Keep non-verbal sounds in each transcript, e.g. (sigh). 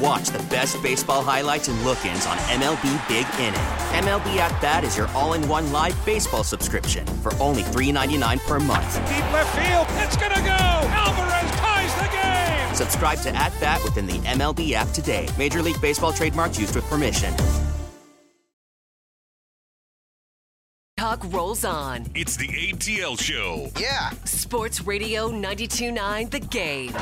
And watch the best baseball highlights and look-ins on MLB Big Inning. MLB At Bat is your all-in-one live baseball subscription for only $3.99 per month. Deep left field, it's gonna go. Alvarez ties the game. Subscribe to At Bat within the MLB app today. Major League Baseball trademarks used with permission. Talk rolls on. It's the ATL Show. Yeah. Sports Radio 92.9 The Game.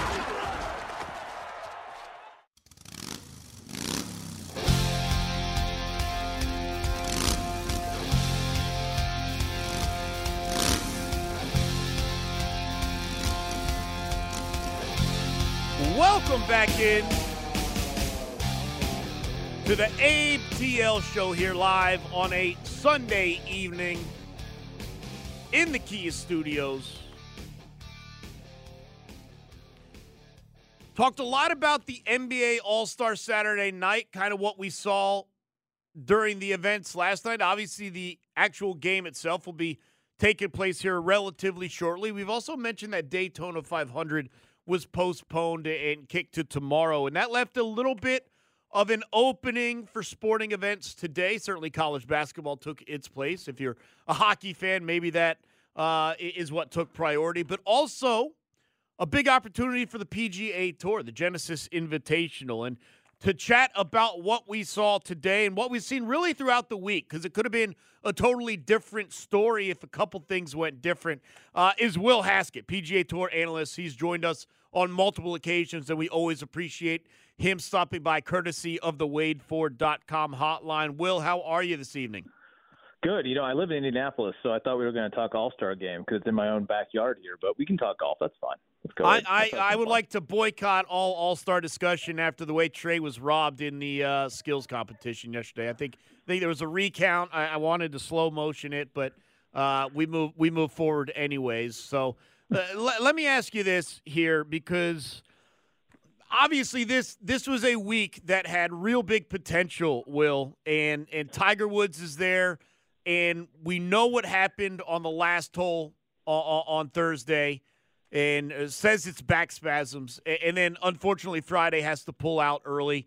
Welcome back in to the ATL show here live on a Sunday evening in the Kia Studios. Talked a lot about the NBA All Star Saturday night, kind of what we saw during the events last night. Obviously, the actual game itself will be taking place here relatively shortly. We've also mentioned that Daytona 500 was postponed and kicked to tomorrow, and that left a little bit of an opening for sporting events today. Certainly, college basketball took its place. If you're a hockey fan, maybe that uh, is what took priority, but also a big opportunity for the PGA Tour, the Genesis Invitational, and to chat about what we saw today and what we've seen really throughout the week, because it could have been a totally different story if a couple things went different, uh, is Will Haskett, PGA Tour analyst. He's joined us on multiple occasions, and we always appreciate him stopping by courtesy of the WadeFord.com hotline. Will, how are you this evening? Good. You know, I live in Indianapolis, so I thought we were going to talk All Star game because it's in my own backyard here. But we can talk golf. That's fine. I I, I would like to boycott all All Star discussion after the way Trae was robbed in the uh, skills competition yesterday. I think I think there was a recount. I, I wanted to slow motion it, but uh, we move we move forward anyways. So uh, let, let me ask you this here because obviously this this was a week that had real big potential will and and tiger woods is there and we know what happened on the last hole on, on thursday and says it's back spasms and then unfortunately friday has to pull out early.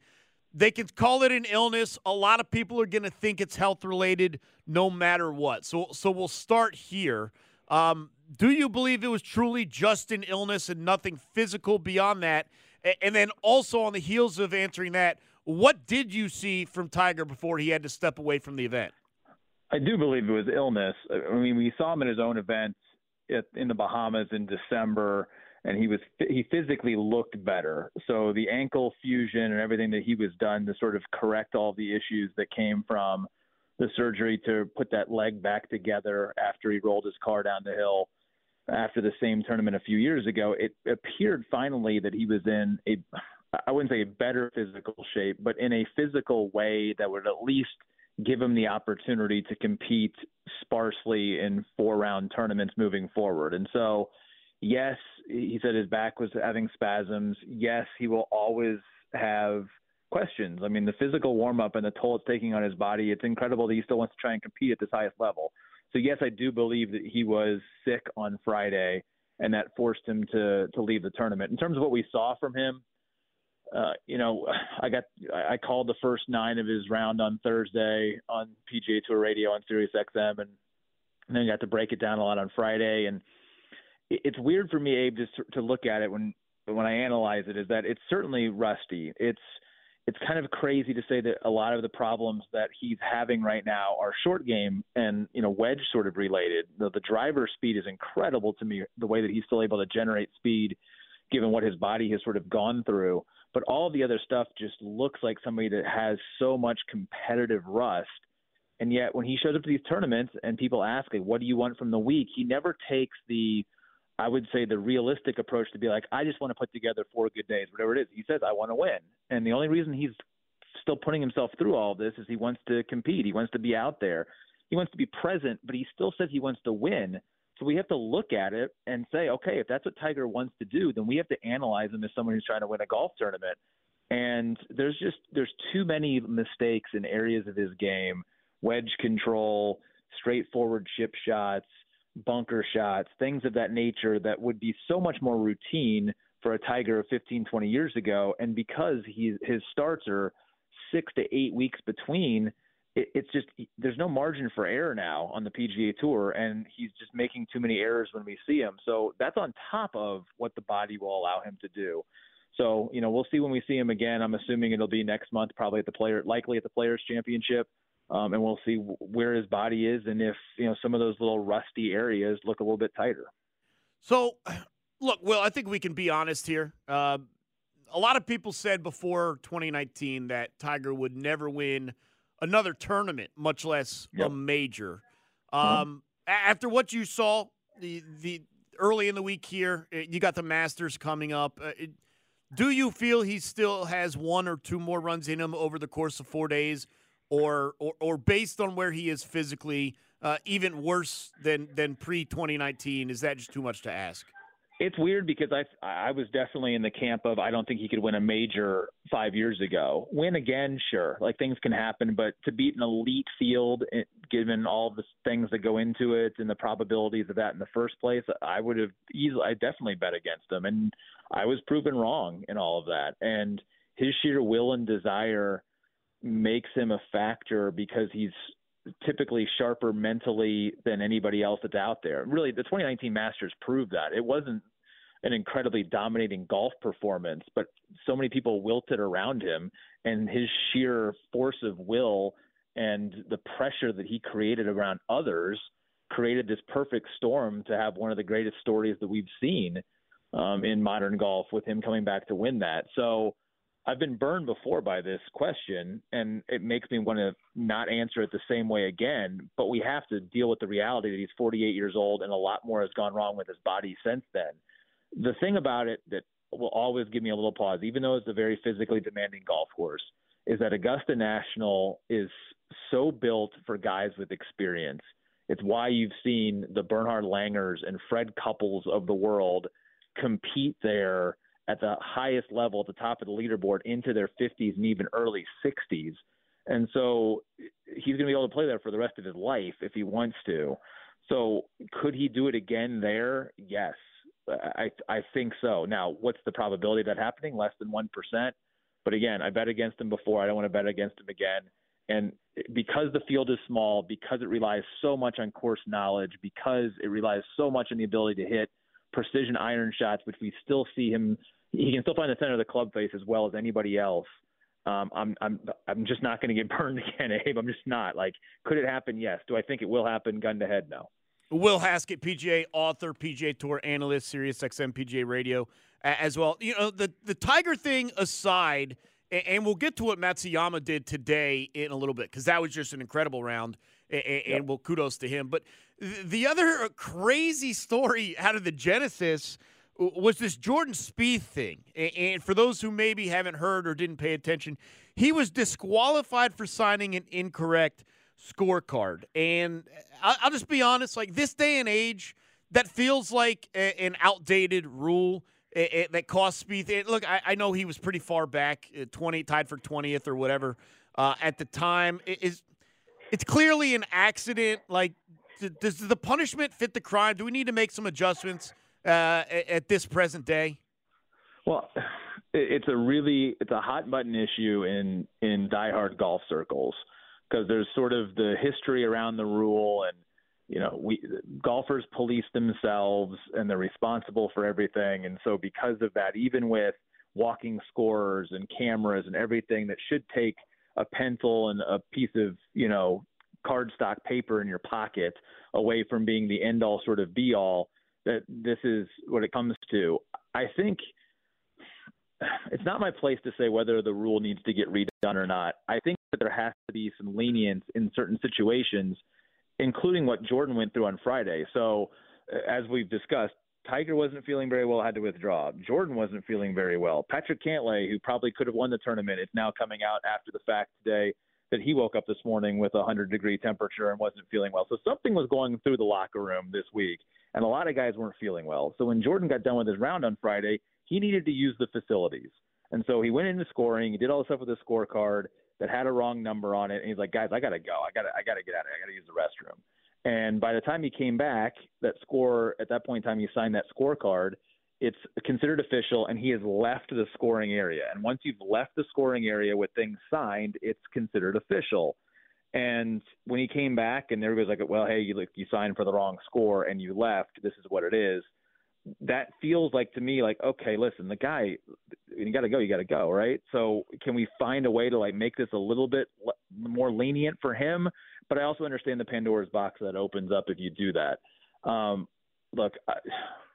They can call it an illness. A lot of people are going to think it's health related no matter what. So so we'll start here. Um, do you believe it was truly just an illness and nothing physical beyond that? And then also on the heels of answering that, what did you see from Tiger before he had to step away from the event? I do believe it was illness. I mean, we saw him in his own event in the Bahamas in December, and he was he physically looked better. So the ankle fusion and everything that he was done to sort of correct all the issues that came from the surgery to put that leg back together after he rolled his car down the hill after the same tournament a few years ago, it appeared finally that he was in a, I wouldn't say a better physical shape, but in a physical way that would at least give him the opportunity to compete sparsely in four round tournaments moving forward. And so, yes, he said his back was having spasms. Yes, he will always have questions. I mean, the physical warm up and the toll it's taking on his body, it's incredible that he still wants to try and compete at this highest level. So yes, I do believe that he was sick on Friday, and that forced him to to leave the tournament. In terms of what we saw from him, uh, you know, I got I called the first nine of his round on Thursday on PGA Tour Radio on Sirius XM, and, and then got to break it down a lot on Friday. And it's weird for me, Abe, just to, to look at it when when I analyze it, is that it's certainly rusty. It's it's kind of crazy to say that a lot of the problems that he's having right now are short game and you know wedge sort of related. The, the driver speed is incredible to me. The way that he's still able to generate speed, given what his body has sort of gone through. But all the other stuff just looks like somebody that has so much competitive rust And yet, when he shows up to these tournaments and people ask, like, what do you want from the week? He never takes the, I would say, the realistic approach to be like, I just want to put together four good days, whatever it is. He says, I want to win. And the only reason he's still putting himself through all this is he wants to compete. He wants to be out there. He wants to be present, but he still says he wants to win. So we have to look at it and say, okay, if that's what Tiger wants to do, then we have to analyze him as someone who's trying to win a golf tournament. And there's just there's too many mistakes in areas of his game, wedge control, straightforward chip shots, bunker shots, things of that nature that would be so much more routine for a Tiger of 15, 20 years ago. And because he his starts are six to eight weeks between, it, it's just there's no margin for error now on the PGA Tour, and he's just making too many errors when we see him. So that's on top of what the body will allow him to do. So you know we'll see when we see him again. I'm assuming it'll be next month, probably at the player, likely at the Players Championship, um, and we'll see where his body is and if you know some of those little rusty areas look a little bit tighter. So, look, Will, I think we can be honest here. Uh, a lot of people said before 2019 that Tiger would never win another tournament, much less yep. a major. Uh-huh. Um, mm-hmm. After what you saw the the early in the week here, eh, you got the Masters coming up. Uh, it, do you feel he still has one or two more runs in him over the course of four days, or or, or based on where he is physically, uh, even worse than than pre 2019? Is that just too much to ask? It's weird because I I was definitely in the camp of I don't think he could win a major five years ago. Win again, sure, like things can happen, but to beat an elite field, eh, given all the things that go into it and the probabilities of that in the first place, I would have easily, I definitely bet against him, and I was proven wrong in all of that. And his sheer will and desire makes him a factor because he's typically sharper mentally than anybody else that's out there. Really, the 2019 Masters proved that. It wasn't an incredibly dominating golf performance, but so many people wilted around him, and his sheer force of will and the pressure that he created around others created this perfect storm to have one of the greatest stories that we've seen um, in modern golf with him coming back to win that. So I've been burned before by this question, and it makes me want to not answer it the same way again. But we have to deal with the reality that he's 48 years old, and a lot more has gone wrong with his body since then the thing about it that will always give me a little pause, even though it's a very physically demanding golf course, is that Augusta National is so built for guys with experience. It's why you've seen the Bernhard Langers and Fred Couples of the world compete there at the highest level at the top of the leaderboard into their 50s and even early 60s. And so he's going to be able to play there for the rest of his life if he wants to. So could he do it again there? Yes. I I think so. Now, what's the probability of that happening? Less than one percent. But again, I bet against him before. I don't want to bet against him again. And because the field is small, because it relies so much on course knowledge, because it relies so much on the ability to hit precision iron shots, which we still see him, he can still find the center of the club face as well as anybody else. Um, I'm I'm I'm just not going to get (laughs) burned again, Abe. I'm just not. Like, could it happen? Yes. Do I think it will happen? Gun to head, no. Will Haskett, PGA author, PGA Tour analyst, Sirius XM PGA Radio as well. You know, the, the Tiger thing aside, and we'll get to what Matsuyama did today in a little bit because that was just an incredible round, and, yep. well, kudos to him. But the other crazy story out of the Genesis was this Jordan Spieth thing. And for those who maybe haven't heard or didn't pay attention, he was disqualified for signing an incorrect – scorecard. And I'll just be honest, like this day and age, that feels like an outdated rule that cost Spieth. Look, I know he was pretty far back, uh, 20 tied for 20th or whatever uh, at the time. Is it's clearly an accident. Like, does the punishment fit the crime? Do we need to make some adjustments uh, at this present day? Well, it's a really it's a hot button issue in in diehard golf circles because there's sort of the history around the rule and you know we golfers police themselves and they're responsible for everything and so because of that even with walking scorers and cameras and everything that should take a pencil and a piece of you know cardstock paper in your pocket away from being the end all sort of be all that this is what it comes to i think it's not my place to say whether the rule needs to get redone or not. I think that there has to be some lenience in certain situations, including what Jordan went through on Friday. So, uh, as we've discussed, Tiger wasn't feeling very well, had to withdraw. Jordan wasn't feeling very well. Patrick Cantlay, who probably could have won the tournament, is now coming out after the fact today that he woke up this morning with a 100 degree temperature and wasn't feeling well. So something was going through the locker room this week, and a lot of guys weren't feeling well. So when Jordan got done with his round on Friday, he needed to use the facilities. And so he went into scoring, he did all the stuff with his scorecard that had a wrong number on it, and he's like, "Guys, I got to go. I got to I got to get out of here. I got to use the restroom." And by the time he came back, that score at that point in time, he signed that scorecard. It's considered official, and he has left the scoring area. And once you've left the scoring area with things signed, it's considered official. And when he came back, and everybody's like, "Well, hey, you like you signed for the wrong score and you left. This is what it is." That feels like to me like, okay, listen, the guy, you got to go, you got to go, right? So can we find a way to like make this a little bit more lenient for him? But I also understand the Pandora's box that opens up if you do that. Um, look, I,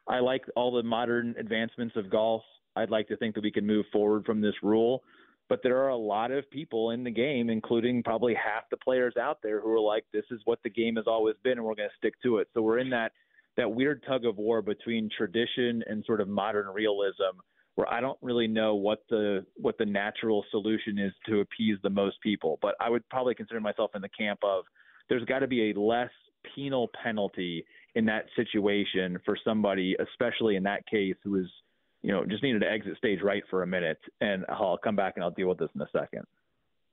I like all the modern advancements of golf. I'd like to think that we can move forward from this rule. But there are a lot of people in the game, including probably half the players out there, who are like, "This is what the game has always been, and we're going to stick to it." So we're in that that weird tug of war between tradition and sort of modern realism, where I don't really know what the what the natural solution is to appease the most people. But I would probably consider myself in the camp of there's got to be a less penal penalty in that situation for somebody, especially in that case, who is, you know, just needed to exit stage right for a minute. And I'll come back and I'll deal with this in a second.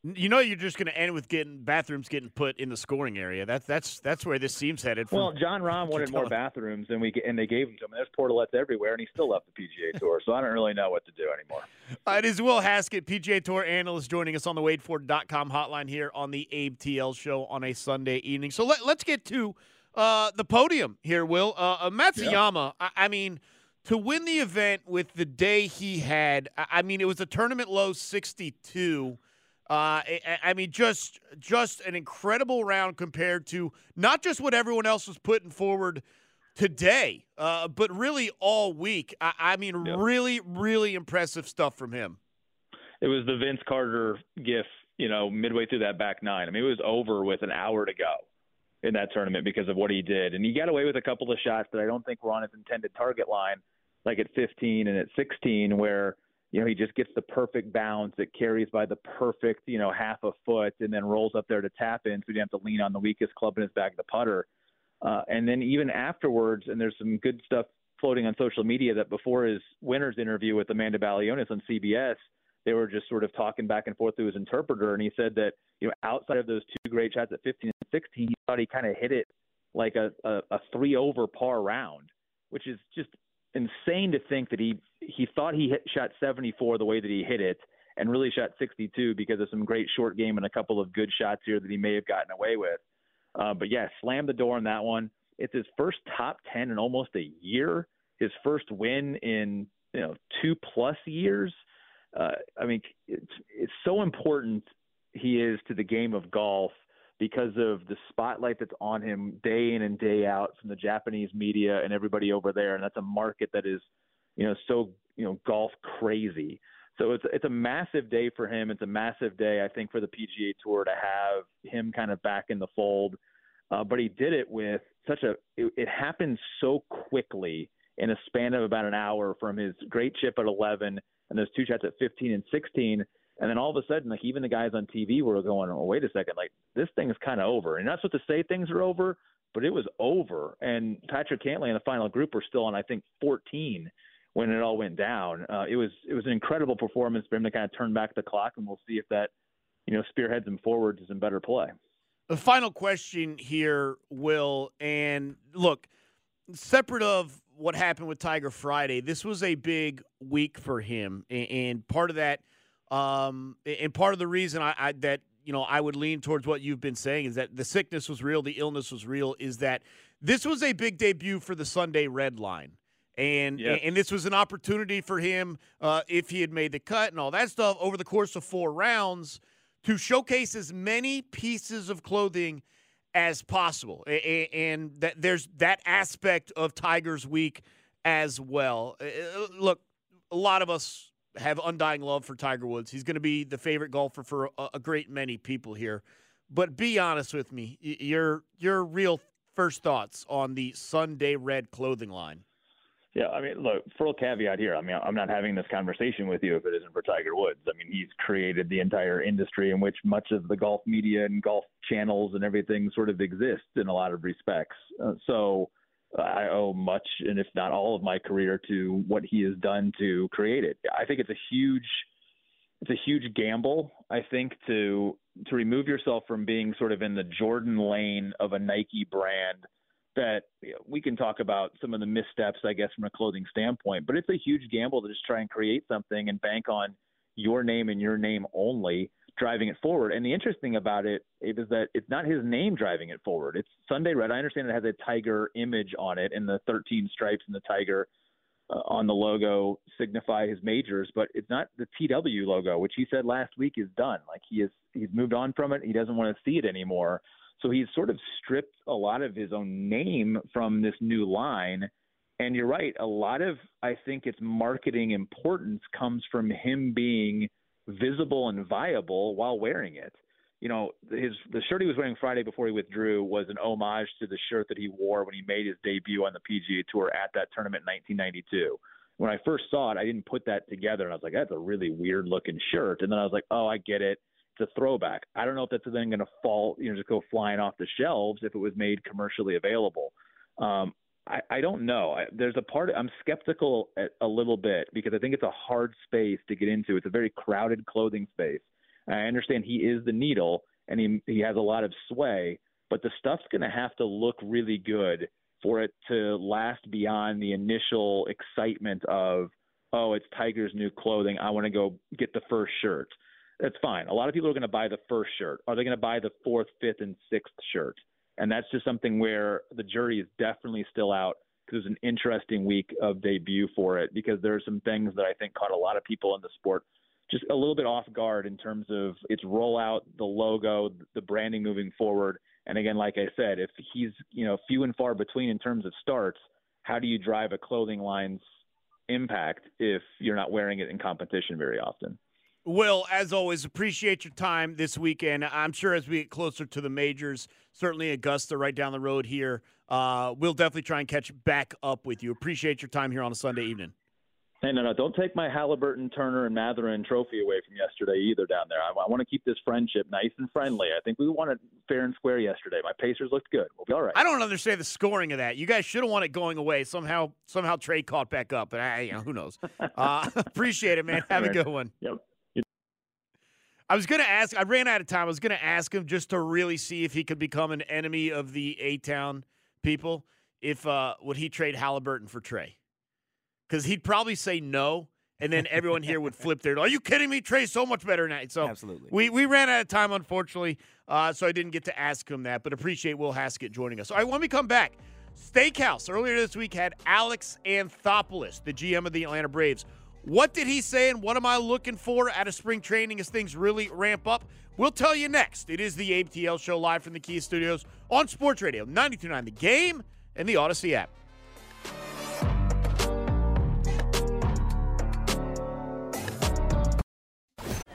You know, you're just going to end with getting bathrooms getting put in the scoring area. That's that's that's where this seems headed. For. Well, Jon Rahm (laughs) wanted more bathrooms, and we and they gave them to him. There's portalettes everywhere, and he still left the PGA (laughs) Tour. So I don't really know what to do anymore. Uh, it is Will Haskett, PGA Tour analyst, joining us on the WadeFord.com hotline here on the Abe TL Show on a Sunday evening. So let, us get to uh, the podium here, Will. Uh, uh Matsuyama, I, I mean to win the event with the day he had, I mean, it was a tournament low 62. Uh, I mean, just just an incredible round compared to not just what everyone else was putting forward today, uh, but really all week. I, I mean, yep. really, really impressive stuff from him. It was the Vince Carter gif, you know, midway through that back nine. I mean, it was over with an hour to go in that tournament because of what he did, and he got away with a couple of shots that I don't think were on his intended target line, like at 15 and at 16, where you know, he just gets the perfect bounce. It carries by the perfect, you know, half a foot and then rolls up there to tap in so he didn't have to lean on the weakest club in his bag, the putter. Uh, and then even afterwards, and there's some good stuff floating on social media that before his winner's interview with Amanda Balionis on CBS, they were just sort of talking back and forth through his interpreter. And he said that, you know, outside of those two great shots at 15 and 16, he thought he kind of hit it like a, a, a three over par round, which is just insane to think that he he thought he hit, shot 74 the way that he hit it, and really shot 62 because of some great short game and a couple of good shots here that he may have gotten away with. Uh, but yeah, slammed the door on that one. It's his first top 10 in almost a year. His first win in you know two plus years. Uh, I mean, it's it's so important he is to the game of golf because of the spotlight that's on him day in and day out from the Japanese media and everybody over there. And that's a market that is, you know, so, you know, golf crazy. So it's it's a massive day for him. It's a massive day, I think, for the PGA Tour to have him kind of back in the fold. Uh, but he did it with such a. It, it happened so quickly in a span of about an hour from his great chip at 11 and those two shots at 15 and 16 and then all of a sudden, like even the guys on TV were going, "Oh, wait a second! Like this thing is kind of over." And not supposed to say things are over, but it was over. And Patrick Cantlay and the final group were still on, I think, 14 when it all went down. Uh, it was it was an incredible performance for him to kind of turn back the clock, and we'll see if that you know spearheads him forward to some better play. The final question here, Will, and look, separate of what happened with Tiger Friday, this was a big week for him, and part of that um, and part of the reason I, I that you know I would lean towards what you've been saying is that the sickness was real, the illness was real. Is that this was a big debut for the Sunday Red Line. And, yep. and this was an opportunity for him uh, if he had made the cut and all that stuff over the course of four rounds to showcase as many pieces of clothing as possible. And that there's that aspect of Tiger's week as well. Uh, uh, look, a lot of us have undying love for Tiger Woods. He's going to be the favorite golfer for a, a, great many people here. But be honest with me, your your real first thoughts on the Sunday Red clothing line. Yeah, I mean, look, full caveat here. I mean, I'm not having this conversation with you if it isn't for Tiger Woods. I mean, he's created the entire industry in which much of the golf media and golf channels and everything sort of exists in a lot of respects. Uh, so I owe much, and if not all of my career to what he has done to create it. I think it's a huge, it's a huge gamble. I think to to remove yourself from being sort of in the Jordan lane of a Nike brand that we can talk about some of the missteps, I guess, from a clothing standpoint, but it's a huge gamble to just try and create something and bank on your name and your name only driving it forward. And the interesting about it is that it's not his name driving it forward. It's Sunday Red. I understand it has a tiger image on it and the 13 stripes and the tiger uh, on the logo signify his majors, but it's not the TW logo, which he said last week is done. Like he is, he's moved on from it. He doesn't want to see it anymore. So he's sort of stripped a lot of his own name from this new line. And you're right, a lot of I think its marketing importance comes from him being visible and viable while wearing it. You know, his the shirt he was wearing Friday before he withdrew was an homage to the shirt that he wore when he made his debut on the PGA Tour at that tournament in 1992. When I first saw it, I didn't put that together, and I was like, "That's a really weird looking shirt." And then I was like, "Oh, I get it it's a throwback. I don't know if that's then going to fall, you know, just go flying off the shelves if it was made commercially available. Um, I, I don't know. I, there's a part I'm skeptical a, a little bit because I think it's a hard space to get into. It's a very crowded clothing space. I understand he is the needle and he he has a lot of sway, but the stuff's going to have to look really good for it to last beyond the initial excitement of oh, it's Tiger's new clothing. I want to go get the first shirt that's fine. A lot of people are going to buy the first shirt. Are they going to buy the fourth, fifth, and sixth shirt? And that's just something where the jury is definitely still out because it's an interesting week of debut for it because there are some things that I think caught a lot of people in the sport just a little bit off guard in terms of its rollout, the logo, the branding moving forward. And again, like I said, if he's you know few and far between in terms of starts, how do you drive a clothing line's impact if you're not wearing it in competition very often? Will, as always, appreciate your time this weekend. I'm sure as we get closer to the majors, certainly Augusta right down the road here, uh, we'll definitely try and catch back up with you. Appreciate your time here on a Sunday evening. Hey, no, no, don't take my Halliburton, Turner, and Mathurin trophy away from yesterday either down there. I, I want to keep this friendship nice and friendly. I think we won it fair and square yesterday. My Pacers looked good. We'll be all right. I don't understand the scoring of that. You guys should have won it going away. Somehow, somehow Trae caught back up, but I, you know, who knows? (laughs) Uh, (laughs) appreciate it, man. Have a good one. Yep. I was going to ask, I ran out of time. I was going to ask him just to really see if he could become an enemy of the A Town people. If, uh, would he trade Halliburton for Trae? Because he'd probably say no. And then everyone here would flip their, are you kidding me? Trae's so much better now. So Absolutely. We, we ran out of time, unfortunately. Uh, so I didn't get to ask him that, but appreciate Will Haskett joining us. All right, when we come back, Steakhouse earlier this week had Alex Anthopoulos, the GM of the Atlanta Braves. What did he say, and what am I looking for out of spring training as things really ramp up? We'll tell you next. It is the ABTL show live from the Kia Studios on Sports Radio 929 The Game and the Audacy app.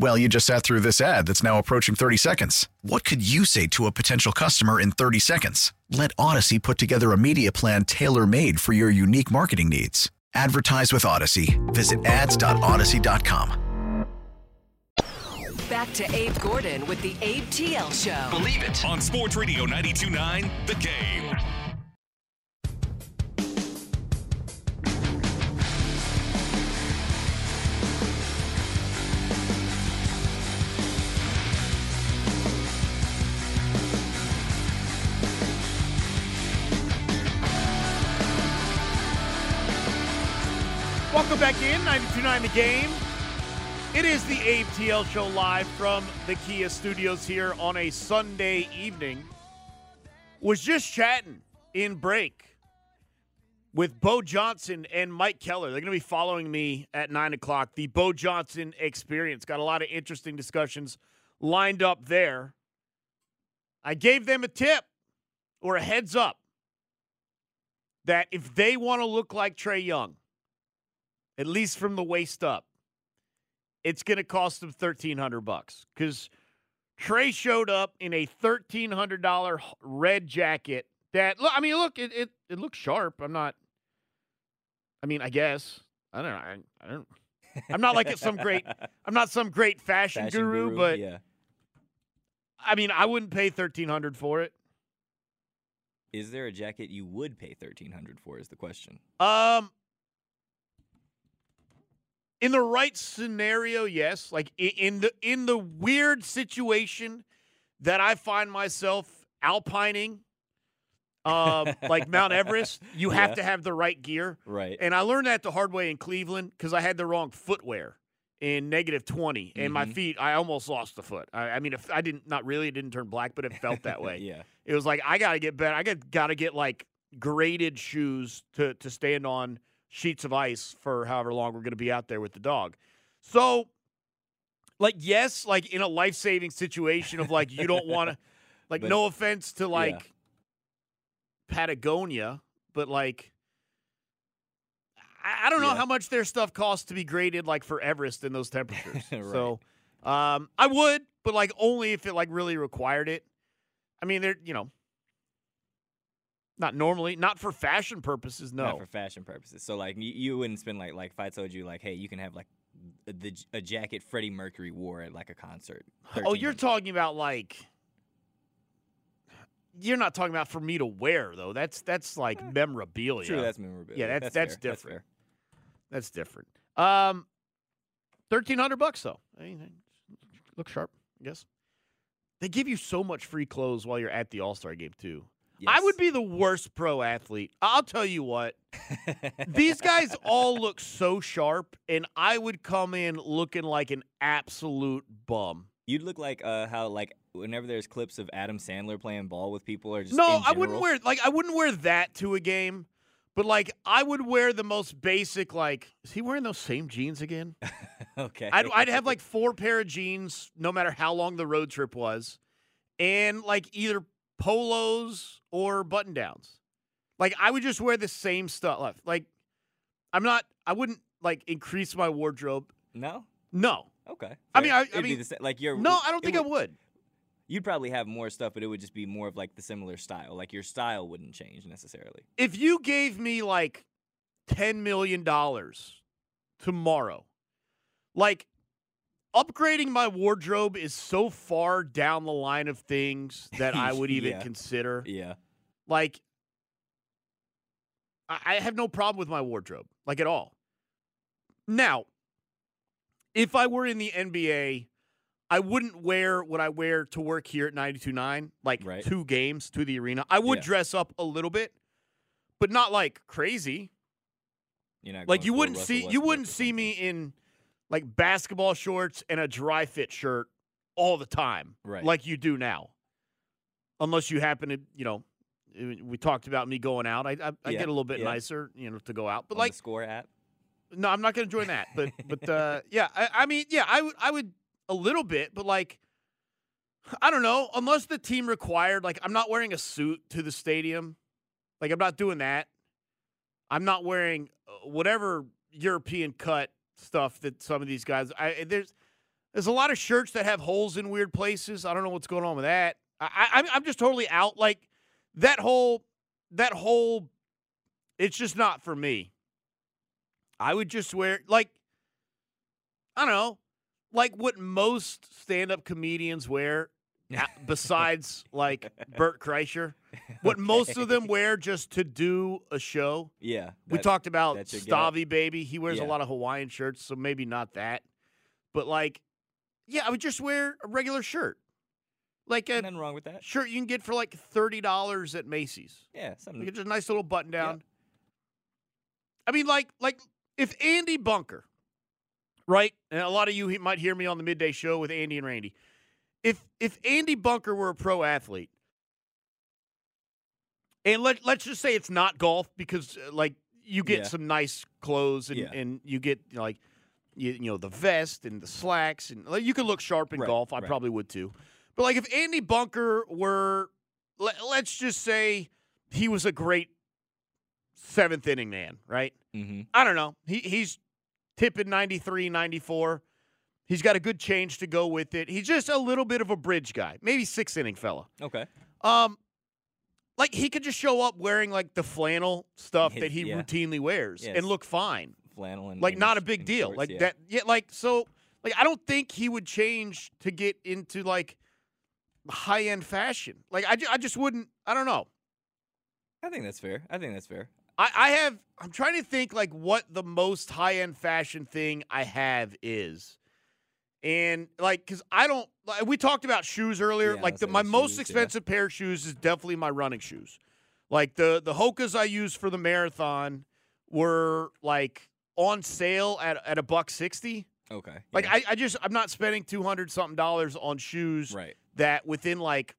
Well, you just sat through this ad that's now approaching 30 seconds. What could you say to a potential customer in 30 seconds? Let Audacy put together a media plan tailor made for your unique marketing needs. Advertise with Audacy. Visit ads.audacy.com. Back to Abe Gordon with the Abe TL Show. Believe it on Sports Radio 929 The Game. Back in 92.9 The Game. It is the Abe TL Show live from the Kia Studios here on a Sunday evening. Was just chatting in break with Beau Johnson and Mike Keller. They're going to be following me at 9 o'clock. The Beau Johnson experience. Got a lot of interesting discussions lined up there. I gave them a tip or a heads up that if they want to look like Trae Young, at least from the waist up, it's going to cost them thirteen hundred bucks because Trae showed up in a thirteen hundred dollar red jacket. That look, I mean, look, it, it it looks sharp. I'm not. I mean, I guess I don't know. I, I don't. I'm not like some great. I'm not some great fashion, Fashion guru, guru, but yeah. I mean, I wouldn't pay thirteen hundred for it. Is there a jacket you would pay thirteen hundred for? Is the question. Um, in the right scenario, yes. Like in the in the weird situation that I find myself alpining, um, like Mount Everest, (laughs) you have Yeah. to have the right gear. Right. And I learned that the hard way in Cleveland because I had the wrong footwear in negative 20 and my Mhm. feet i almost lost a foot i, I mean if i didn't not really it didn't turn black but it felt that way (laughs) yeah. it was like I got to get better. I got got to get like graded shoes to to stand on sheets of ice for however long we're going to be out there with the dog. So, like, yes, like in a life saving situation of like you don't (laughs) want to, like, But- no offense to like Patagonia, but like. I I don't know Yeah. how much their stuff costs to be graded like for Everest in those temperatures. (laughs) Right. So, um, I would, but like only if it like really required it. I mean, they're you know, not normally, not for fashion purposes. No, Not for fashion purposes. So like you, you wouldn't spend like like if I told you like, hey, you can have like a, the, a jacket Freddie Mercury wore at like a concert. (gasps) oh, you're 1300. talking about like. You're not talking about for me to wear though. That's that's like memorabilia. True, that's memorabilia. Yeah, that's That's that's, that's different. fair. That's different. Um, thirteen hundred bucks though. I mean, look sharp. I guess they give you so much free clothes while you're at the All Star game too. I would be the worst pro athlete. I'll tell you what. (laughs) These guys all look so sharp, and I would come in looking like an absolute bum. You'd look like uh how like whenever there's clips of Adam Sandler playing ball with people or just No, I wouldn't wear like I wouldn't wear that to a game, but like I would wear the most basic. Like, is he wearing those same jeans again? (laughs) okay. I'd, I'd have (laughs) like four pair of jeans, no matter how long the road trip was, and like either polos or button downs. Like I would just wear the same stuff. Like, Like I'm not. I wouldn't like increase my wardrobe. no. No. Okay. I mean. I- I mean, like you're No, I don't think I would. You'd probably have more stuff, but it would just be more of like the similar style. Like your style wouldn't change necessarily. If you gave me like ten million dollars tomorrow, like upgrading my wardrobe is so far down the line of things that I would (laughs) even Yeah. consider. Yeah. Like, I, have no problem with my wardrobe, like at all. Now, if I were in the NBA, I wouldn't wear what I wear to work here at 92.9, like Right. two games to the arena. I would Yeah. dress up a little bit, but not like crazy. You're not Like you wouldn't see you wouldn't see me in like basketball shorts and a dry fit shirt all the time, Right. like you do now. Unless you happen to, you know, we talked about me going out. I I, I Yeah, get a little bit yeah. nicer, you know, to go out. But On like, score app. no, I'm not going to join that. But (laughs) but uh, yeah, I, I mean, yeah, I would I would a little bit, but like, I don't know. Unless the team required, like, I'm not wearing a suit to the stadium. Like, I'm not doing that. I'm not wearing uh, whatever European cut stuff that some of these guys. I there's there's a lot of shirts that have holes in weird places. I don't know what's going on with that. I, I'm- I'm just totally out. Like that whole that whole. It's just not for me. I would just wear like I don't know, like what most stand-up comedians wear besides (laughs) like Bert Kreischer. (laughs) What most of them wear just to do a show. Yeah. we talked about. Stavi baby. He wears a lot of Hawaiian shirts, so maybe not that. But like yeah, I would just wear a regular shirt. Like a Nothing wrong with that. shirt you can get for like $30 at Macy's. Yeah. Something. Like just a nice little button Yeah. down. I mean, like, like if Andy Bunker, right? And a lot of you might hear me on the midday show with Andy and Randy. If if Andy Bunker were a pro athlete, and let let's just say it's not golf because uh, like you get Yeah. some nice clothes and, Yeah. and you get you know, like you, you know the vest and the slacks and like, you could look sharp in Right, golf. I right. probably would too. But like if Andy Bunker were let, let's just say he was a great seventh inning man, right? Mm-hmm. I don't know. He he's tipping 93, 94. He's got a good change to go with it. He's just a little bit of a bridge guy, maybe six inning fella. Okay. Um, like he could just show up wearing like the flannel stuff His- that he yeah. routinely wears Yes. and look fine. Flannel and Like and not a big deal. shorts, like yeah. that. Yeah. Like so. Like I don't think he would change to get into like high end fashion. Like I, I just wouldn't. I don't know. I think that's fair. I think that's fair. I, I have. I'm trying to think like what the most high end fashion thing I have is, and like because I don't. Like, we talked about shoes earlier. Yeah, like the, my most shoes, yeah. expensive pair of shoes is definitely my running shoes. Like the the Hokas I use for the marathon were like on sale at at a buck sixty. Okay. Like. I, I just I'm not spending two hundred something dollars on shoes Right. that within like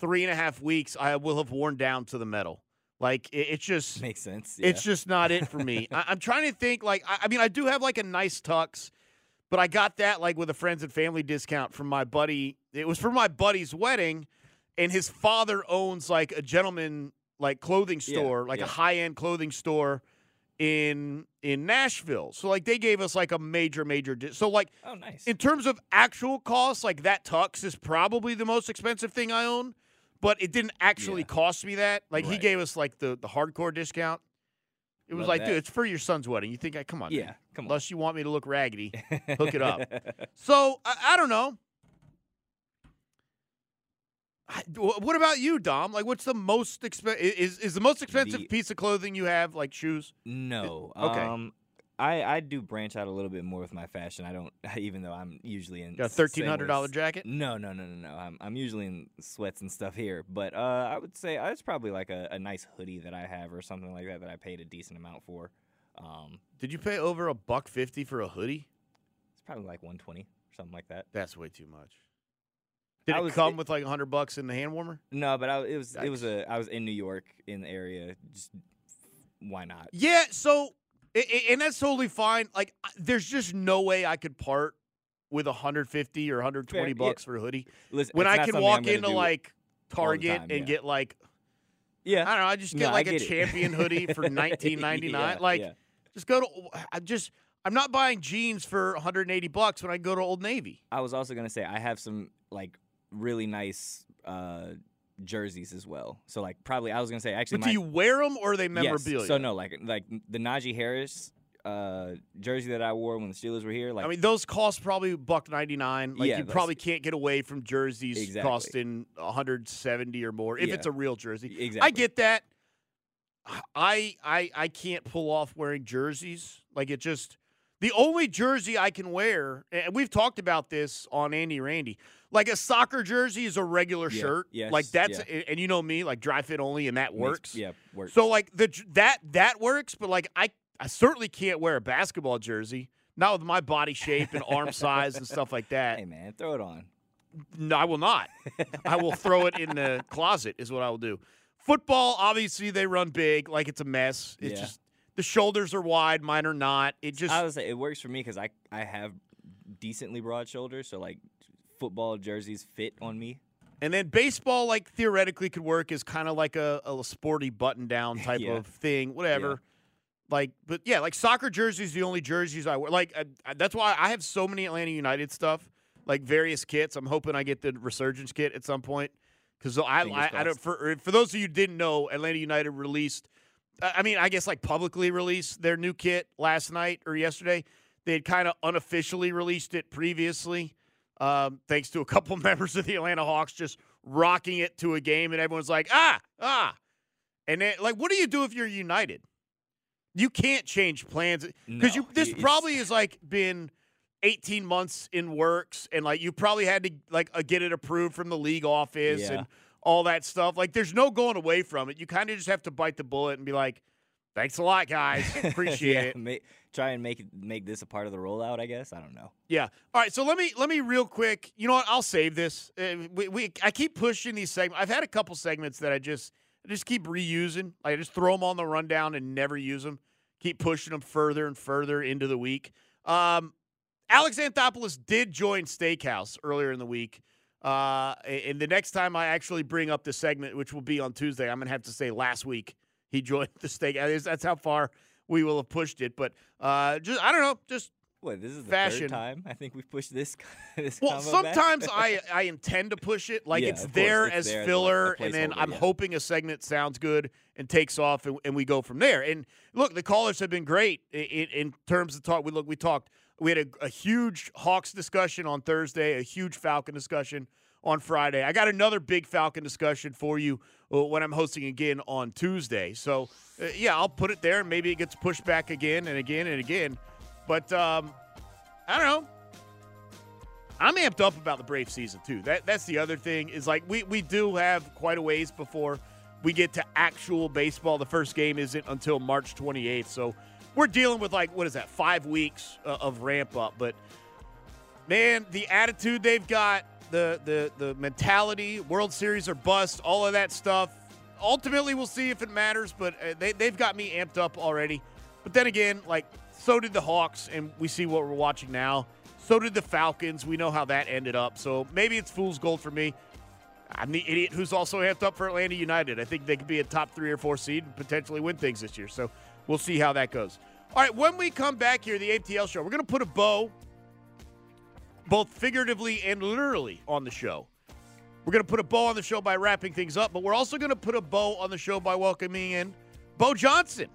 three and a half weeks I will have worn down to the metal. Like it, it's just Makes sense. it's just not it for me. (laughs) I, I'm trying to think like I, I mean I do have like a nice tux, but I got that like with a friends and family discount from my buddy. It was for my buddy's wedding, and his father owns like a gentleman like clothing Yeah, store, like yeah. a high end clothing store in in Nashville. So like they gave us like a major major di- so like Oh, nice. in terms of actual costs, like that tux is probably the most expensive thing I own, but it didn't actually Yeah. cost me that. Like he gave us like the the hardcore discount. It was Love like, that. dude, it's for your son's wedding. You think I come on? Yeah, man. come on. Unless you want me to look raggedy, hook it up. (laughs) so I, I don't know. I- What about you, Dom? Like, what's the most expensive? Is is the most expensive The- piece of clothing you have like shoes? No. Okay. Um, I I do branch out a little bit more with my fashion. I don't, (laughs) even though I'm usually in Got a thirteen hundred dollar jacket? No, no, no, no, no. I'm I'm usually in sweats and stuff here, but uh, I would say uh, it's probably like a, a nice hoodie that I have or something like that that I paid a decent amount for. Um, Did you pay over a buck fifty for a hoodie? it's probably like 120 or something like that. That's way too much. Did I it was- come it- with like hundred bucks in the hand warmer? No, but I, it was it was a I was in New York in the area. Just why not? Yeah. So, i- i- and that's totally fine. Like, there's just no way I could part with 150 or 120 Fair, yeah. bucks for a hoodie Listen, when I can walk into like Target time, and yeah. get like yeah. I don't know. I just get No, like a it. champion hoodie (laughs) for 19.99. Yeah, like, yeah. just go to. I just. I'm not buying jeans for 180 bucks when I go to Old Navy. I was also gonna say I have some like really nice uh, jerseys as well. So like probably I was gonna say actually But my, do you wear them or are they Yes. memorabilia? So no, like like the Najee Harris uh, jersey that I wore when the Steelers were here. Like I mean, those cost probably buck ninety nine. Like Yeah, you probably can't get away from jerseys Exactly. costing one hundred seventy or more if Yeah. it's a real jersey. Exactly. I get that. I I I can't pull off wearing jerseys. Like it just the only jersey I can wear, and we've talked about this on Andy Randy. Like a soccer jersey is a regular Yeah, shirt. yes, like that's yeah. and you know me, like dry fit only, and that makes- works. Yeah, works. So like the that that works, but like I I certainly can't wear a basketball jersey. Not with my body shape and arm size and stuff like that. hey man, throw it on. No, I will not. I will throw it in the (laughs) closet. Is what I will do. Football, obviously, they run big, like it's a mess. It's Yeah. just the shoulders are wide, mine are not. It just I would say it works for me because I I have decently broad shoulders, so like football jerseys fit on me. and then baseball, like theoretically, could work as kind of like a, a sporty button down (laughs) type Yeah. of thing, whatever. Like, but yeah, like soccer jerseys, the only jerseys I wear. Like, I, I- that's why I have so many Atlanta United stuff, like various kits. I'm hoping I get the Resurgence kit at some point because I, I, I don't. For er, for those of you who didn't know, Atlanta United released. I mean, I guess like publicly released their new kit last night or yesterday. They had kind of unofficially released it previously, um, thanks to a couple (laughs) members of the Atlanta Hawks just rocking it to a game, and everyone's like, ah, ah. And then, like, what do you do if you're United? You can't change plans because you. This probably has like been 18 months in works, and like you probably had to like uh, get it approved from the league office Yeah. and all that stuff. Like, there's no going away from it. You kind of just have to bite the bullet and be like, Thanks a lot, guys. (laughs) Appreciate yeah, it. Try and make make this a part of the rollout. I guess I don't know. Yeah. All right. So let me let me real quick. You know what? I'll save this. Uh, we, we I keep pushing these segments. I've had a couple segments that I just I just keep reusing. I just throw them on the rundown and never use them. Keep pushing them further and further into the week. Um, Alex Anthopoulos did join Steakhouse earlier in the week. Uh, and the next time I actually bring up the segment, which will be on Tuesday, I'm gonna have to say last week he (laughs) joined the Steakhouse. That's how far we will have pushed it. But uh, just I don't know, just Wait, this is the fashion. third time I think we've pushed this. (laughs) this well, combo back? sometimes (laughs) I I intend to push it like Yeah, it's there it's as there as a- filler, a and then I'm yeah. hoping a segment sounds good and takes off, and, and we go from there. And look, the callers have been great in, in terms of talk. We look, we talked. We had a, a huge Hawks discussion on Thursday, a huge Falcon discussion on Friday. I got another big Falcon discussion for you uh, when I'm hosting again on Tuesday. So uh, yeah, I'll put it there. Maybe it gets pushed back again and again and again. But um, I don't know. I'm amped up about the Brave season too. That that's the other thing is like we we do have quite a ways before we get to actual baseball. The first game isn't until March 28th, so we're dealing with like what is that? Five weeks uh, of ramp up. But man, the attitude they've got, the the the mentality, World Series or bust, all of that stuff. Ultimately, we'll see if it matters. But uh, they they've got me amped up already. But then again, like so did the Hawks, and we see what we're watching now. So did the Falcons. We know how that ended up. So maybe it's fool's gold for me. I'm the idiot who's also amped up for Atlanta United. I think they could be a top three or four seed and potentially win things this year. So we'll see how that goes. All right, when we come back here, the ATL show, we're going to put a bow, both figuratively and literally, on the show. We're going to put a bow on the show by wrapping things up, but we're also going to put a bow on the show by welcoming in Beau Johnson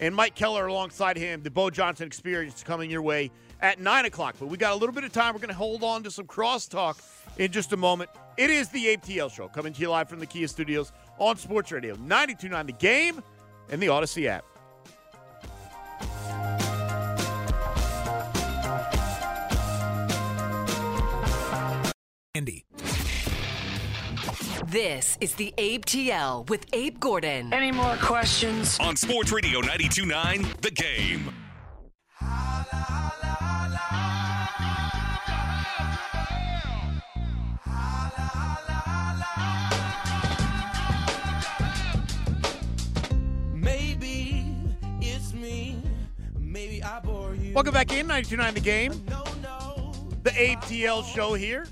and Mike Keller alongside him. The Beau Johnson experience coming your way at 9 o'clock. But we got a little bit of time. We're going to hold on to some crosstalk in just a moment. It is the ATL show coming to you live from the Kia Studios on Sports Radio 929 The Game and the Audacy app. Andy. This is the Abe TL with Abe Gordon. Any more questions? On Sports Radio 92.9 The Game. Maybe it's me. Maybe I bore you. Welcome back in 929 The Game. The ATL show here.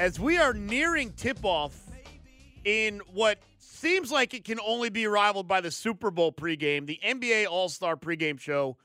As we are nearing tip off in what seems like it can only be rivaled by the Super Bowl pregame, the NBA All Star pregame show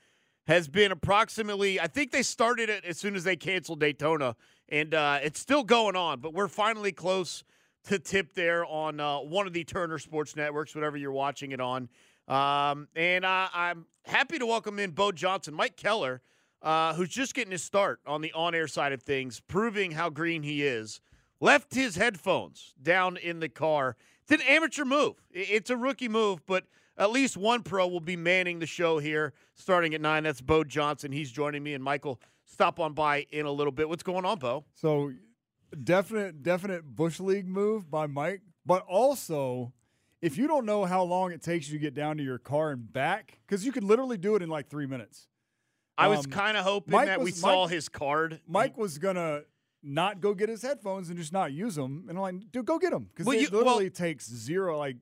has been approximately, I think they started it as soon as they canceled Daytona, and uh, it's still going on, but we're finally close to tip there on uh, one of the Turner Sports Networks, whatever you're watching it on. Um, and I'm happy to welcome in Beau Johnson, Mike Keller, uh, who's just getting his start on the on air side of things, proving how green he is. Left his headphones down in the car. It's an amateur move. It's a rookie move, but at least one pro will be manning the show here starting at nine. That's Beau Johnson. He's joining me, and Michael stop on by in a little bit. What's going on, Beau? So definite, definite Bush League move by Mike, but also if you don't know how long it takes you to get down to your car and back, because you could literally do it in like three minutes. I was Um, kind of hoping Mike that we was- saw Mike- his card. Mike was gonna not go get his headphones and just not use them, and I'm like, dude, go get them because Well, it you- well- literally takes zero. Like,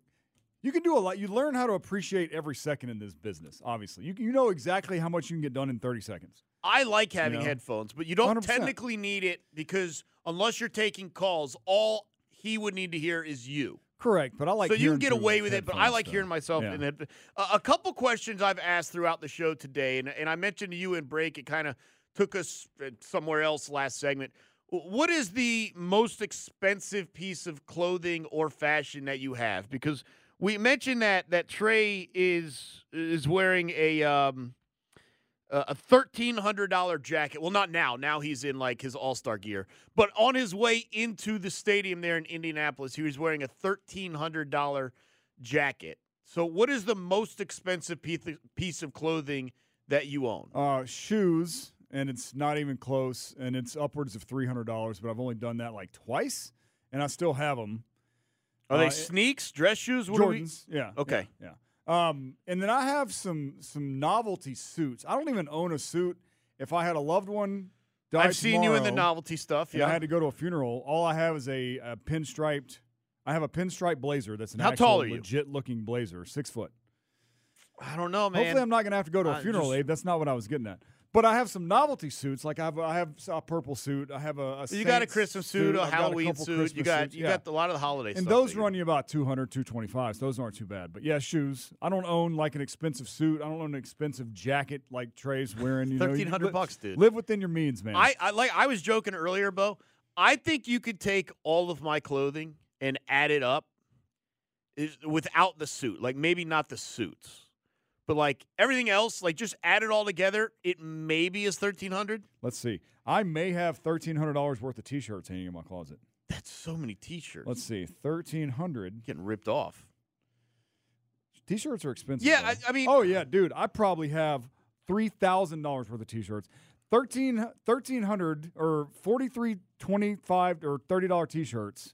you can do a lot. You learn how to appreciate every second in this business. Obviously, you you know exactly how much you can get done in 30 seconds. I like having know? headphones, but you don't 100%. technically need it because unless you're taking calls, all he would need to hear is you. Correct, but I like so you can get away with it, but I like stuff. hearing myself Yeah. in it. A, a couple questions I've asked throughout the show today, and, and I mentioned to you in break, it kind of took us uh, somewhere else last segment. What is the most expensive piece of clothing or fashion that you have? Because we mentioned that that Trae is is wearing a um, a a thirteen hundred dollar jacket. Well, not now. Now he's in like his All Star gear. But on his way into the stadium there in Indianapolis, he was wearing a thirteen hundred dollar jacket. So, what is the most expensive piece piece of clothing that you own? Uh, shoes, and it's not even close, and it's upwards of three hundred dollars. But I've only done that like twice, and I still have them. Are they Uh, sneaks, dress shoes? What are we- Jordans, yeah. Okay. yeah. Um, and then I have some some novelty suits. I don't even own a suit. If I had a loved one, I've seen you in the novelty stuff. and I had to go to a funeral, all I have is a, a pinstriped. I have a pinstripe blazer that's an How actual tall are you? legit looking blazer, six foot. I don't know, man. Hopefully, I'm not going to have to go to a Uh, funeral, just- Abe. That's not what I was getting at. But I have some novelty suits. Like I have, I have a purple suit. I have a. a You got a Christmas suit, a I've got Halloween couple suit. You got suits, you yeah. got a lot of the holiday And those run you about 200, 225. So those aren't too bad. But yeah, shoes. I don't own like an expensive suit. I don't own an expensive jacket like Trae's wearing. You know, 1300 bucks, dude. Live within your means, man. I, I like I was joking earlier, Beau. I think you could take all of my clothing and add it up is, without the suit. Like maybe not the suits. But like everything else, like just add it all together, it maybe is thirteen hundred. Let's see. I may have thirteen hundred dollars worth of T-shirts hanging in my closet. That's so many T-shirts. Let's see, thirteen hundred. Getting ripped off. T-shirts are expensive. Yeah. I- I mean- oh yeah, dude. I probably have three thousand dollars worth of T-shirts. 13 1300 or 43 25 or 30 dollar t-shirts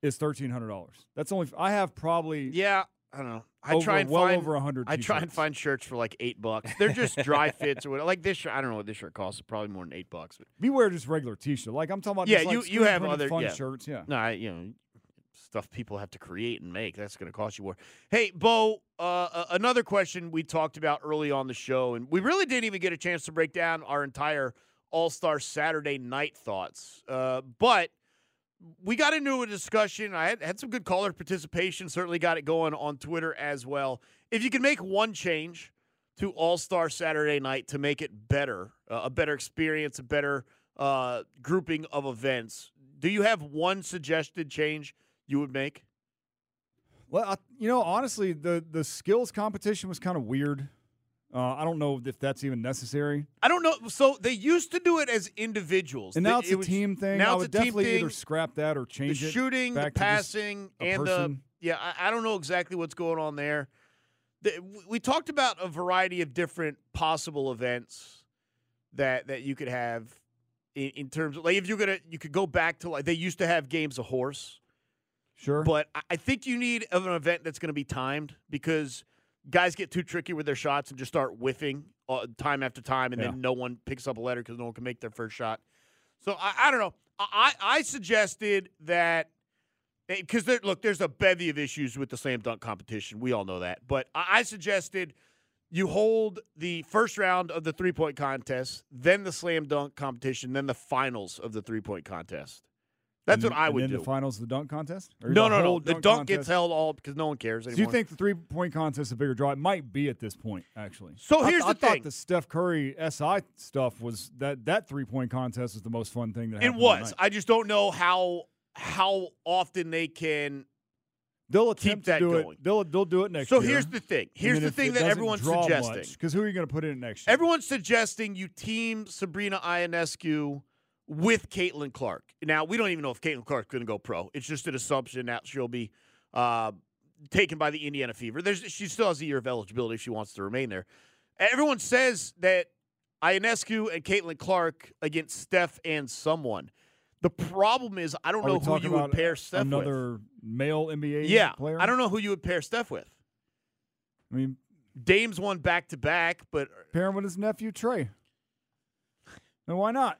is $1300 that's only i have probably Yeah, I don't know. I Over- try and well find over 100 I try and find shirts for like eight bucks. They're just dry (laughs) fits or whatever. Like this shirt, I don't know what this shirt costs. Probably more than eight bucks. But beware just regular t-shirt like i'm talking about yeah, just, like, you you have other fun yeah. shirts yeah No, I, you know stuff people have to create and make. That's going to cost you more. Hey, Beau, uh, uh, another question we talked about early on the show, and we really didn't even get a chance to break down our entire All Star Saturday night thoughts. Uh, but we got into a discussion. I had, had some good caller participation. Certainly got it going on Twitter as well. If you can make one change to All Star Saturday night to make it better, uh, a better experience, a better uh, grouping of events, do you have one suggested change you would make? well you know honestly the the skills competition was kind of weird uh, i don't know if that's even necessary I don't know. So they used to do it as individuals, and now it's it a was- team thing Now i it's would definitely thing. either scrap that or the change it shooting, the back to just passing, and the yeah. I, I don't know exactly what's going on there. The- we- we talked about a variety of different possible events that that you could have in, in terms of like if you're gonna you could go back to like they used to have games of horse. Sure. But I- I think you need of an event that's going to be timed because guys get too tricky with their shots and just start whiffing uh, time after time, and Yeah. then no one picks up a letter because no one can make their first shot. So I, I don't know. I, I suggested that because there, look, there's a bevy of issues with the slam dunk competition. We all know that, but I, I suggested you hold the first round of the three point contest, then the slam dunk competition, then the finals of the three point contest. That's And what I and would then do. the finals of the dunk contest Or No, no, no. The dunk, gets held all because no one cares anymore. you think the three point contest is a bigger draw? It might be at this point, actually. So I- here's I, the thought thing. the Steph Curry SI stuff was that that three point contest was the most fun thing that it was? I just don't know how how often they can. They'll keep that to do going. it. They'll they'll do it next year. So year. here's the thing. Here's the thing that everyone's suggesting. Because who are you going to put in next year? Everyone's suggesting you team Sabrina Ionescu with Caitlin Clark. Now we don't even know if Caitlin Clark's going to go pro. It's just an assumption that she'll be uh, taken by the Indiana Fever. There's she still has a year of eligibility if she wants to remain there. Everyone says that Ionescu and Caitlin Clark against Steph and someone. The problem is I don't Are know who you would pair Steph with. another male NBA Yeah, player? I don't know who you would pair Steph with. I mean, Dame's won back to back, but pair him with his nephew Trae. And why not?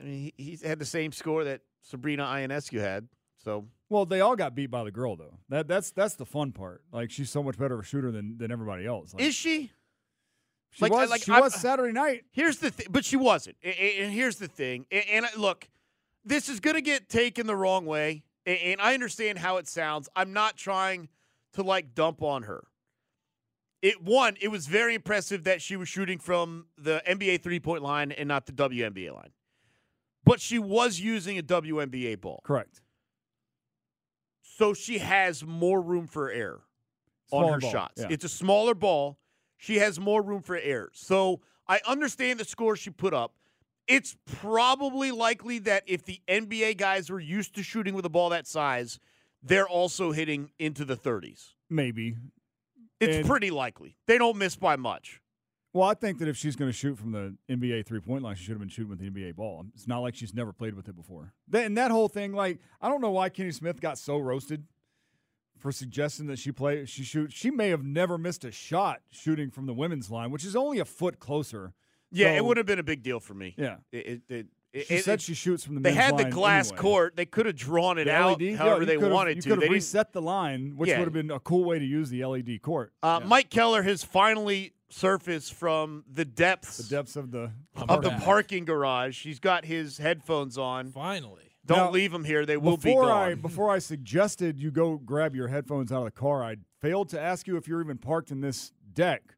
I mean, he, he's had the same score that Sabrina Ionescu had. So Well, they all got beat by the girl though. That that's that's the fun part. Like she's so much better of a shooter than than everybody else. Like, is she? she like- was like, she I'm- was Saturday night. Here's the thing, but she wasn't. A- a- And here's the thing. A- And I- look, this is going to get taken the wrong way. A- And I understand how it sounds. I'm not trying to like dump on her. It one, it was very impressive that she was shooting from the NBA three point line and not the WNBA line. But she was using a WNBA ball. Correct. So she has more room for error on her ball, shots. yeah. It's a smaller ball. She has more room for error. So I understand the score she put up. It's probably likely that if the NBA guys were used to shooting with a ball that size, they're also hitting into the 30s. Maybe. It's And- pretty likely. They don't miss by much. Well, I think that if she's going to shoot from the NBA three point line, she should have been shooting with the NBA ball. It's not like she's never played with it before. And that whole thing, like, I don't know why Kenny Smith got so roasted for suggesting that she play she shoot. She may have never missed a shot shooting from the women's line, which is only a foot closer. Yeah, it would have been a big deal for me. Yeah. It, it, it, She said she shoots from the They had the glass anyway. court. They could have drawn it The out LED, however you they wanted you to. could They have didn't- reset the line, which Yeah. would have been a cool way to use the LED court. Uh, Mike Keller has finally surfaced from the depths, the depths of the of the parking garage. He's got his headphones on. Finally, don't Now, leave them here; they will be before gone. I before I suggested you go grab your headphones out of the car, I failed to ask you if you're even parked in this deck. So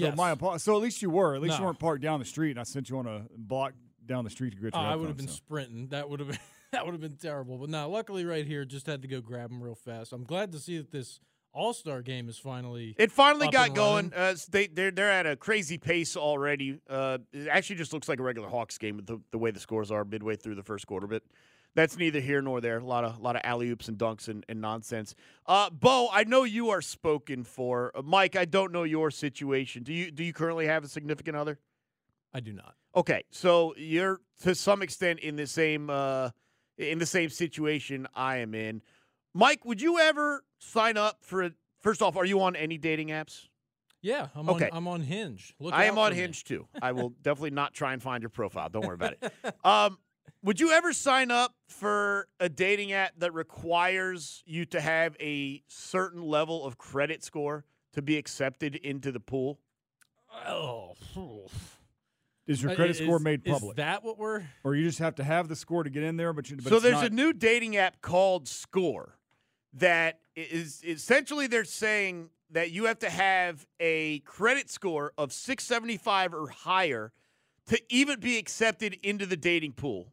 Yes. my so at least you were. At least you weren't parked down the street. And I sent you on a block down the street to get Oh, your I would have been so. sprinting. That would have been (laughs) that would have been terrible. But now, luckily, right here, just had to go grab them real fast. I'm glad to see that this All Star game is finally. It finally got going. Uh, they they're they're at a crazy pace already. Uh, it actually just looks like a regular Hawks game with the, the way the scores are midway through the first quarter. But that's neither here nor there. A lot of a lot of alley oops and dunks and, and nonsense. Uh, Beau, I know you are spoken for. Uh, Mike, I don't know your situation. Do you do you currently have a significant other? I do not. Okay, so you're to some extent in the same uh, in the same situation I am in. Mike, would you ever sign up for a? First off, are you on any dating apps? Yeah, I'm Okay. on. I'm on Hinge. Look I am on for me. Hinge too. I will (laughs) definitely not try and find your profile. Don't worry about it. (laughs) Um, would you ever sign up for a dating app that requires you to have a certain level of credit score to be accepted into the pool? Oh, Is your Uh, credit score is- made is public? that what we're? or you just have to have the score to get in there? But, you, but so there's not- a new dating app called Score that is essentially they're saying that you have to have a credit score of 675 or higher to even be accepted into the dating pool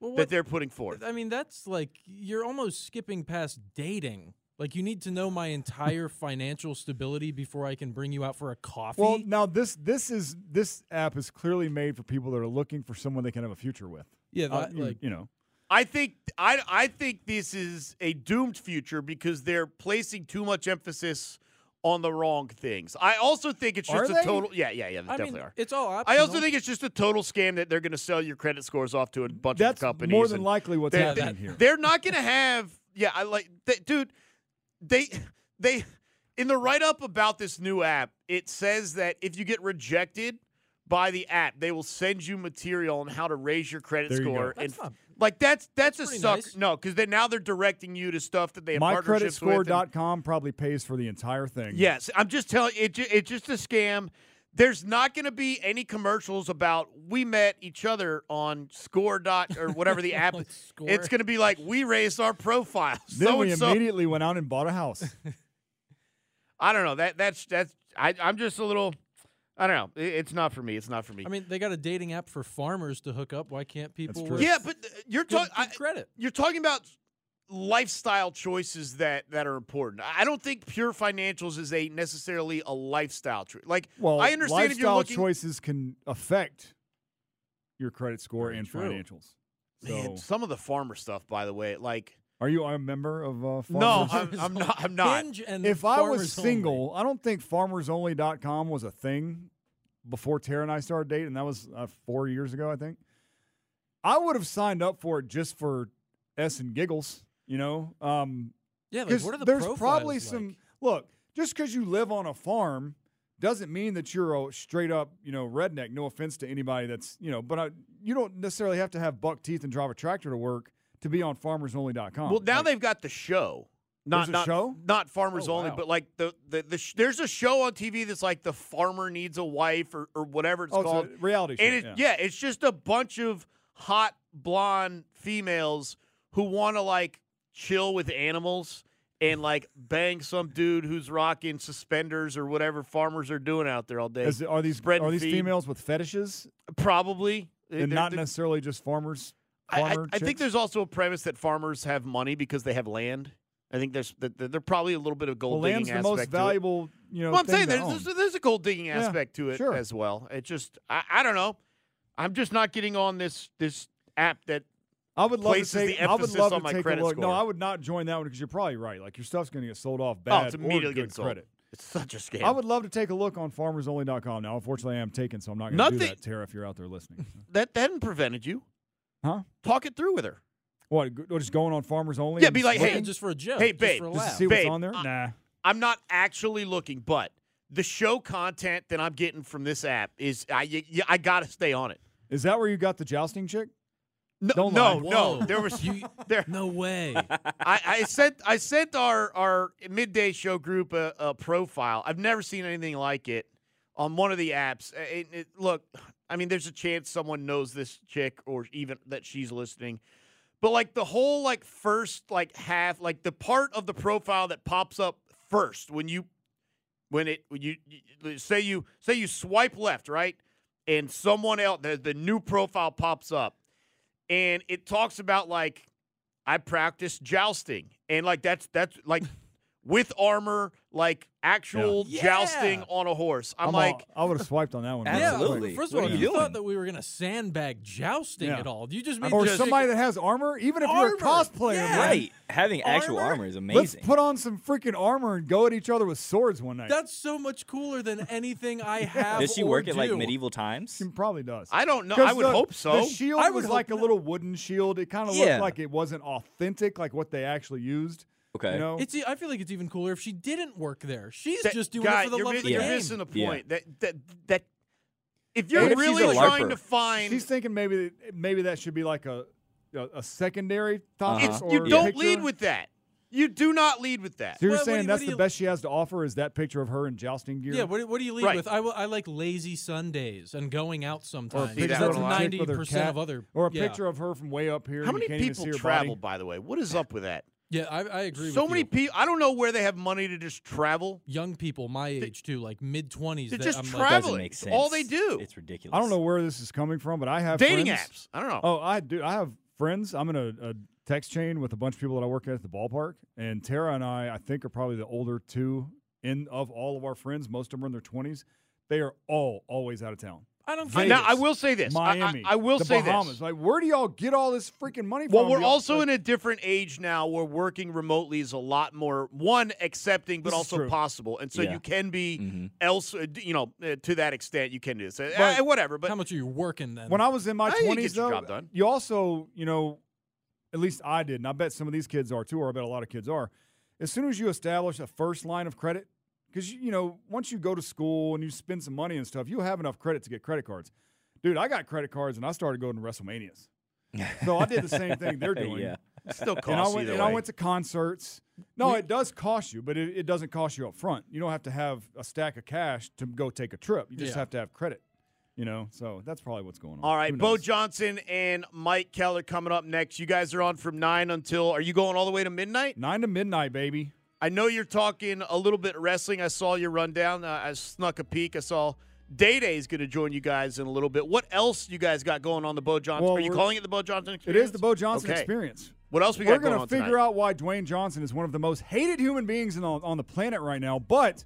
Well, that they're putting forth. I mean, that's like you're almost skipping past dating. Like you need to know my entire (laughs) financial stability before I can bring you out for a coffee. Well, now this this is this app is clearly made for people that are looking for someone they can have a future with. Yeah, Uh, that, you, like- you know. I think I I think this is a doomed future because they're placing too much emphasis on the wrong things. I also think it's just a they? total yeah yeah yeah they I definitely mean, are. it's all I also think it's just a total scam that they're going to sell your credit scores off to a bunch That's of companies. more than likely what's they're- happening they- here. They're not going to have yeah I like th- dude they they in the write up about this new app it says that if you get rejected by the app they will send you material on how to raise your credit There you score That's and like that's that's, a suck nice. no because then now they're directing you to stuff that they have partnerships with and- MyCreditScore.com probably pays for the entire thing. Yes, I'm just telling it. It's just a scam. There's not going to be any commercials about we met each other on Score dot or whatever the (laughs) app. It's going to be like we raised our profile. (laughs) Then so we and so. immediately went out and bought a house. (laughs) I don't know. That that's that's. I, I'm just a little. I don't know. It's not for me. It's not for me. I mean, they got a dating app for farmers to hook up. Why can't people? true. yeah, but uh, you're talking. credit. You're talking about lifestyle choices that that are important. I don't think pure financials is a necessarily a lifestyle choice. Like Well, I understand if you're lifestyle looking. choices can affect your credit score Very and true. financials. So, Man, some of the farmer stuff, by the way, like are you a member of uh, no, Farmers? I'm, I'm not. I'm not. Hinge and if I was Farmers Only. single, I don't think FarmersOnly.com was a thing before Tara and I started dating. That was uh, four years ago, I think. I would have signed up for it just for s and giggles, you know. Um, yeah, like, 'cause what are the there's profiles probably like? some look. Just because you live on a farm doesn't mean that you're a straight up, you know, redneck. No offense to anybody that's, you know, but I, you don't necessarily have to have buck teeth and drive a tractor to work to be on FarmersOnly.com. Well, now Like, they've got the show. Not a not, show? not farmers Oh, only, wow. but like the the, the sh- there's a show on TV that's like the farmer needs a wife or, or whatever it's oh, it's called. a reality show. and it, yeah. yeah, it's just a bunch of hot blonde females who want to like chill with animals and like bang some dude who's rocking suspenders or whatever farmers are doing out there all day. Is- are these are these feed. females with fetishes Probably. and They're- not they're- necessarily just farmers? I, I, think there's also a premise that farmers have money because they have land. I think there's they're probably a little bit of well, gold land's digging the aspect most valuable. You know, Well, I'm saying there's, there's there's a gold digging Yeah, aspect to it sure. as well. It just I, I don't know. I'm just not getting on this this app that I would love to places the take. I would emphasis love on to my take a credit look. No. I would not join that one because you're probably right. Like your stuff's going to get sold off oh, bad it's or immediately getting sold. credit. It's such a scam. I would love to take a look on FarmersOnly.com. Now, unfortunately, I am taken, so I'm not going to do that, Tara. If you're out there listening, (laughs) that that hadn't prevented you. Huh? Talk it through with her. What? go- Just going on farmers only? Yeah, and be like, hey, just for a joke, Hey, just babe, for a just to laugh. see what's on there. I- Nah. I'm not actually looking, but the show content that I'm getting from this app is I y- y- I gotta stay on it. Is that where you got the jousting chick? No, Don't no, lie. no. Whoa. There was You- (laughs) there. no way. I, I sent I sent our our midday show group a, a profile. I've never seen anything like it on one of the apps. It, it, look, I mean, there's a chance someone knows this chick or even that she's listening. But like the whole like first like half, like the part of the profile that pops up first when you when it when you, you say you say you swipe left, right, and someone else the, the new profile pops up, and it talks about like I practice jousting, and like that's that's like (laughs) with armor, like actual Yeah. jousting on a horse. I'm, I'm like, all- I would have swiped on that one. Yeah, Absolutely. first of all, are you, you thought that we were gonna sandbag jousting Yeah. at all. You just mean or just somebody that has armor, even if you're a Armor. cosplayer, Yeah. Right. Having actual Armor? is amazing. Let's put on some freaking armor and go at each other with swords one night. That's so much cooler than anything I (laughs) have. Does she or work at like medieval times? She probably does. I don't know. I would the- hope so. The shield I was like a little wooden shield. It kind of Yeah. looked like it wasn't authentic, like what they actually used. Okay. You know? It's. e- I feel like it's even cooler if she didn't work there. She's That- just doing guy, it for the love mi- of the you're game. missing the Yeah. point. That that that if you're if really trying LARPer? to find, She's thinking maybe maybe that should be like a a, a secondary topic. it's, or you don't picture. lead with that. You do not lead with that. So you're What- what saying you- that's what the you- best she has to offer is that picture of her in jousting gear? Yeah, what, do- what do you lead Right. with? I, will, I like lazy Sundays and going out sometimes. See, picture that that's one of a a lot. chick ninety percent of other. or a yeah. picture of her from way up here. How many you can't even people see her travel? body. By the way, what is up with that? Yeah, I, I agree. So with many people. I don't know where they have money to just travel. young people my age too, like mid twenties. They're that just I'm Doesn't like, traveling. It's all they do. It's ridiculous. I don't know where this is coming from, but I have Dating friends- apps. I don't know. Oh, I do. I have friends. I'm in a, a text chain with a bunch of people that I work at at the ballpark, and Tara and I, I think, are probably the older two in of all of our friends. Most of them are in their 20s. They are all always out of town. I don't. I- now. I will say this. I- I- Miami. I, will the say Bahamas. this. Like, where do y'all get all this freaking money from? Well, we're also like, in a different age now where working remotely is a lot more one accepting, but also true. possible, and so Yeah. you can be Mhm. else. uh, You know, uh, to that extent, you can do this. Uh, But- uh, whatever, but How much are you working then? when I was in my I 20s, though, job done. you also, you know, at least I did, and I bet some of these kids are too, or I bet a lot of kids are. As soon as you establish a first line of credit, because you know, once you go to school and you spend some money and stuff, you'll have enough credit to get credit cards. Dude, I got credit cards and I started going to WrestleManias. (laughs) So I did the same thing they're doing. Yeah. it still And I went, either and I went to concerts. No, it does cost you, but it, it doesn't cost you up front. You don't have to have a stack of cash to go take a trip. You just Yeah. have to have credit. You know, so that's probably what's going on. All right, Beau? Johnson and Mike Keller coming up next. You guys are on from nine until. Are you going all the way to midnight? Nine to midnight, baby. I know you're talking a little bit wrestling. I saw your rundown. Uh, I snuck a peek. I saw Day Day is going to join you guys in a little bit. What else you guys got going on the Beau Johnson? Well, Are you calling it the Beau Johnson It experience? is the Beau Johnson Okay. experience. What else we got? We're got going gonna figure tonight? out why Dwayne Johnson is one of the most hated human beings in, on, on the planet right now. But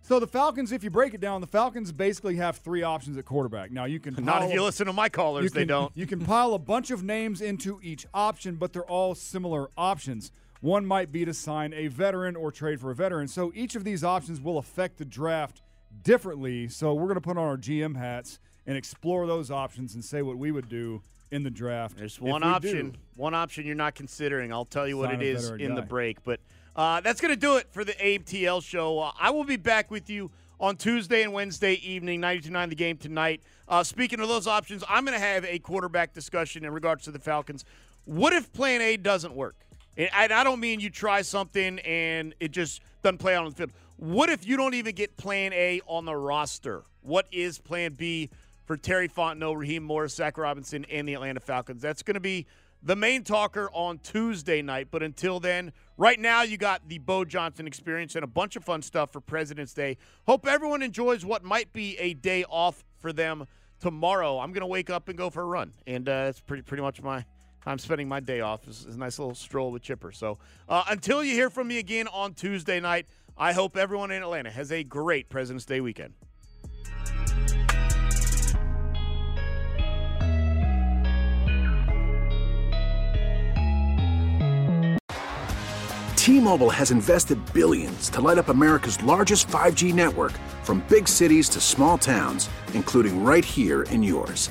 so the Falcons, if you break it down, the Falcons basically have three options at quarterback. Now you can (laughs) Not pile if you listen to my callers, you they don't. You can pile a bunch of names into each option, but they're all similar options. One might be to sign a veteran or trade for a veteran. So each of these options will affect the draft differently. So we're going to put on our GM hats and explore those options and say what we would do in the draft. There's one option. do. One option you're not considering. I'll tell you what Sign it a is in the break. But uh, that's going to do it for the Abe TL show. Uh, I will be back with you on Tuesday and Wednesday evening, 92.9 The Game tonight. Uh, speaking of those options, I'm going to have a quarterback discussion in regards to the Falcons. What if Plan A doesn't work? And I, don't mean you try something and it just doesn't play out on the field. What if you don't even get Plan A on the roster? What is Plan B for Terry Fontenot, Raheem Morris, Zac Robinson, and the Atlanta Falcons? That's going to be the main talker on Tuesday night. But until then, right now you got the Beau Johnson experience and a bunch of fun stuff for President's Day. Hope everyone enjoys what might be a day off for them tomorrow. I'm going to wake up and go for a run, and uh, that's pretty pretty much my. I'm spending my day off. It's, a nice little stroll with Chipper. So uh, until you hear from me again on Tuesday night, I hope everyone in Atlanta has a great President's Day weekend. T-Mobile has invested billions to light up America's largest 5G network from big cities to small towns, including right here in yours.